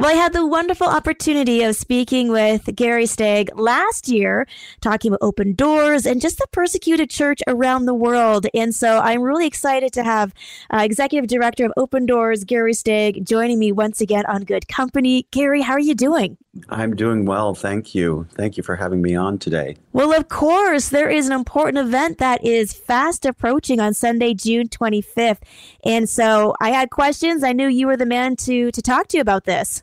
Well, I had the wonderful opportunity of speaking with Gary Stagg last year, talking about open doors and just the persecuted church around the world. And so I'm really excited to have uh, Executive Director of Open Doors, Gary Stagg, joining me once again on Good Company. Gary, how are you doing? I'm doing well. Thank you. Thank you for having me on today. Well, of course, there is an important event that is fast approaching on Sunday, June 25th. And so I had questions. I knew you were the man to, to talk to you about this.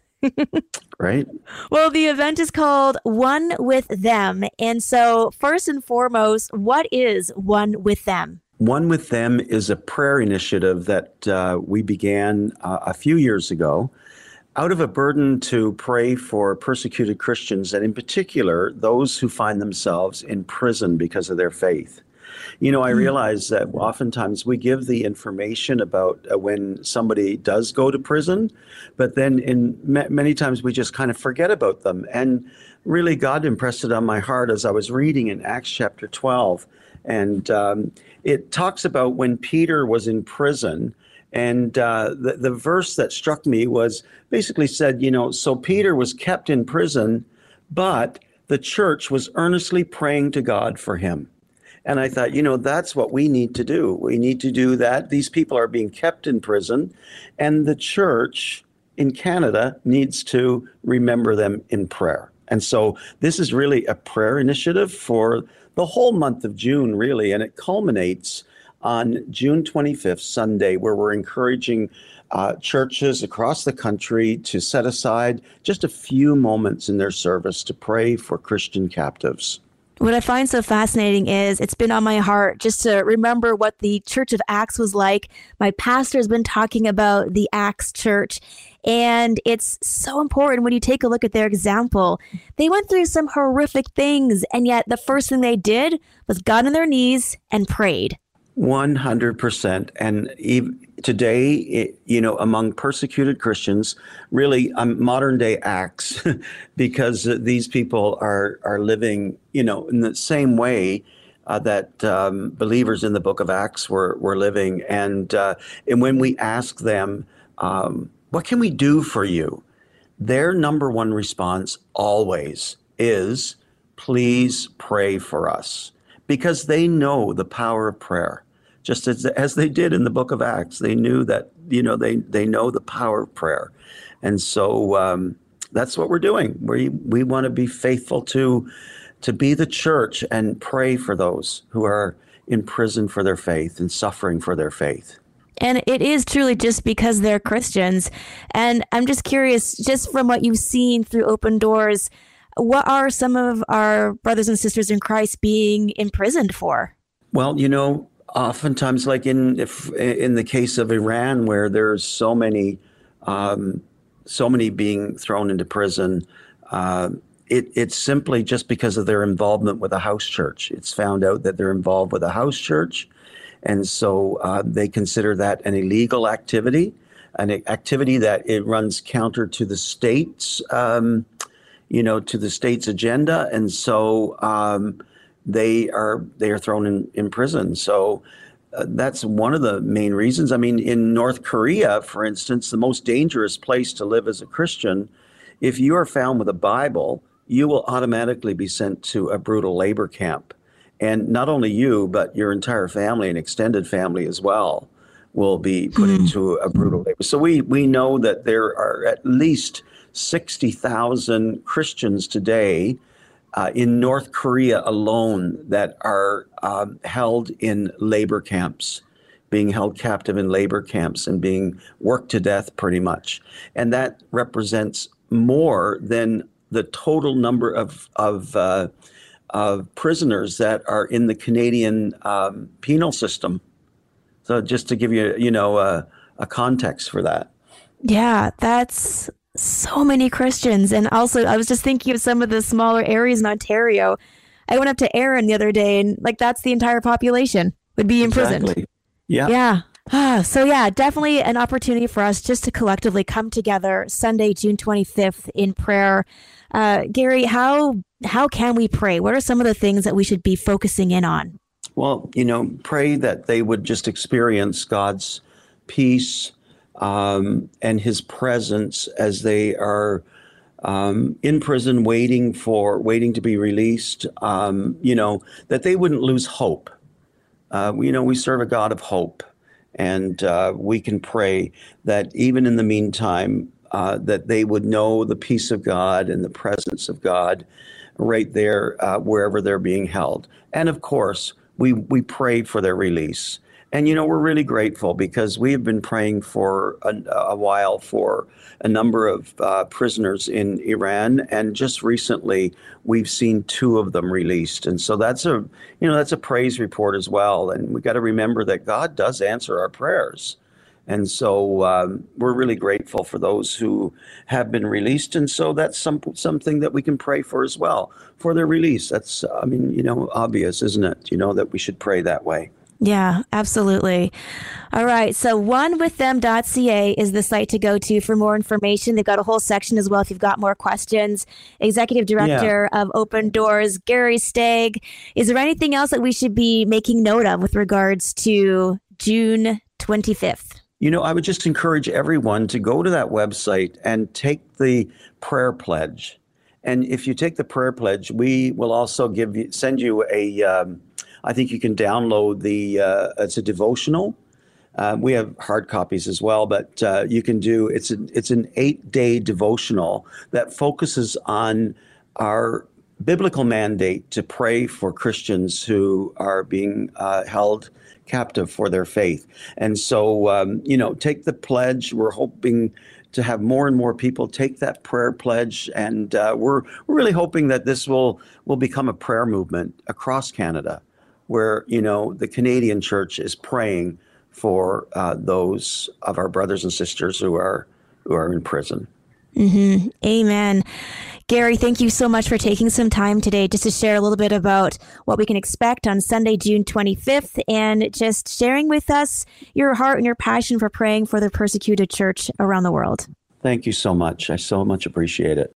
Right. Well, the event is called One with Them. And so, first and foremost, what is One with Them? One with Them is a prayer initiative that uh, we began uh, a few years ago out of a burden to pray for persecuted Christians, and in particular, those who find themselves in prison because of their faith. You know, I hmm. realize that oftentimes we give the information about uh, when somebody does go to prison, but then in ma- many times we just kind of forget about them. And really, God impressed it on my heart as I was reading in Acts chapter 12. And um, it talks about when Peter was in prison. And uh, the, the verse that struck me was basically said, you know, so Peter was kept in prison, but the church was earnestly praying to God for him. And I thought, you know, that's what we need to do. We need to do that. These people are being kept in prison, and the church in Canada needs to remember them in prayer. And so this is really a prayer initiative for the whole month of June, really. And it culminates on June 25th, Sunday, where we're encouraging uh, churches across the country to set aside just a few moments in their service to pray for Christian captives. What I find so fascinating is it's been on my heart just to remember what the Church of Acts was like. My pastor has been talking about the Acts Church, and it's so important when you take a look at their example. They went through some horrific things, and yet the first thing they did was got on their knees and prayed. 100%. And even today, it, you know, among persecuted Christians, really um, modern day acts, because these people are, are living, you know, in the same way uh, that um, believers in the book of Acts were, were living. And, uh, and when we ask them, um, what can we do for you? Their number one response always is, please pray for us because they know the power of prayer just as, as they did in the book of Acts. They knew that, you know, they, they know the power of prayer. And so um, that's what we're doing. We, we want to be faithful to, to be the church and pray for those who are in prison for their faith and suffering for their faith. And it is truly just because they're Christians. And I'm just curious, just from what you've seen through Open Doors, what are some of our brothers and sisters in Christ being imprisoned for? Well, you know, oftentimes, like in if in the case of Iran, where there's so many, um, so many being thrown into prison, uh, it, it's simply just because of their involvement with a house church. It's found out that they're involved with a house church, and so uh, they consider that an illegal activity, an activity that it runs counter to the state's, um, you know, to the state's agenda, and so. Um, they are they are thrown in, in prison. So uh, that's one of the main reasons. I mean, in North Korea, for instance, the most dangerous place to live as a Christian, if you are found with a Bible, you will automatically be sent to a brutal labor camp. And not only you, but your entire family and extended family as well will be put mm. into a brutal labor. So we, we know that there are at least 60,000 Christians today uh, in North Korea alone that are um, held in labor camps, being held captive in labor camps and being worked to death pretty much. And that represents more than the total number of, of, uh, of prisoners that are in the Canadian um, penal system. So just to give you, you know, a, a context for that. Yeah, that's so many Christians. And also, I was just thinking of some of the smaller areas in Ontario. I went up to Erin the other day, and like that's the entire population would be imprisoned. Exactly. Yeah. Yeah. Ah, so yeah, definitely an opportunity for us just to collectively come together Sunday, June 25th in prayer. Uh, Gary, how how can we pray? What are some of the things that we should be focusing in on? Well, you know, pray that they would just experience God's peace, um, and His presence as they are um, in prison, waiting for waiting to be released. Um, you know that they wouldn't lose hope. Uh, you know we serve a God of hope, and uh, we can pray that even in the meantime, uh, that they would know the peace of God and the presence of God right there uh, wherever they're being held. And of course, we we pray for their release. And you know, we're really grateful because we have been praying for a, a while for a number of uh, prisoners in Iran, and just recently we've seen two of them released. And so that's a you know that's a praise report as well. And we got to remember that God does answer our prayers. And so um, we're really grateful for those who have been released. And so that's some, something that we can pray for as well for their release. That's, I mean, you know, obvious, isn't it? You know, that we should pray that way. Yeah, absolutely. All right. So onewiththem.ca is the site to go to for more information. They've got a whole section as well if you've got more questions. Executive Director yeah. of Open Doors, Gary Stagg. Is there anything else that we should be making note of with regards to June 25th? You know, I would just encourage everyone to go to that website and take the prayer pledge. And if you take the prayer pledge, we will also give you send you a. Um, I think you can download the. Uh, it's a devotional. Uh, we have hard copies as well, but uh, you can do it's a, it's an eight day devotional that focuses on our biblical mandate to pray for Christians who are being uh, held captive for their faith. And so, um, you know, take the pledge. We're hoping to have more and more people take that prayer pledge, and uh, we're we're really hoping that this will will become a prayer movement across Canada, where you know the Canadian Church is praying for uh, those of our brothers and sisters who are who are in prison. Mm-hmm. Amen. Gary, thank you so much for taking some time today just to share a little bit about what we can expect on Sunday, June 25th, and just sharing with us your heart and your passion for praying for the persecuted church around the world. Thank you so much. I so much appreciate it.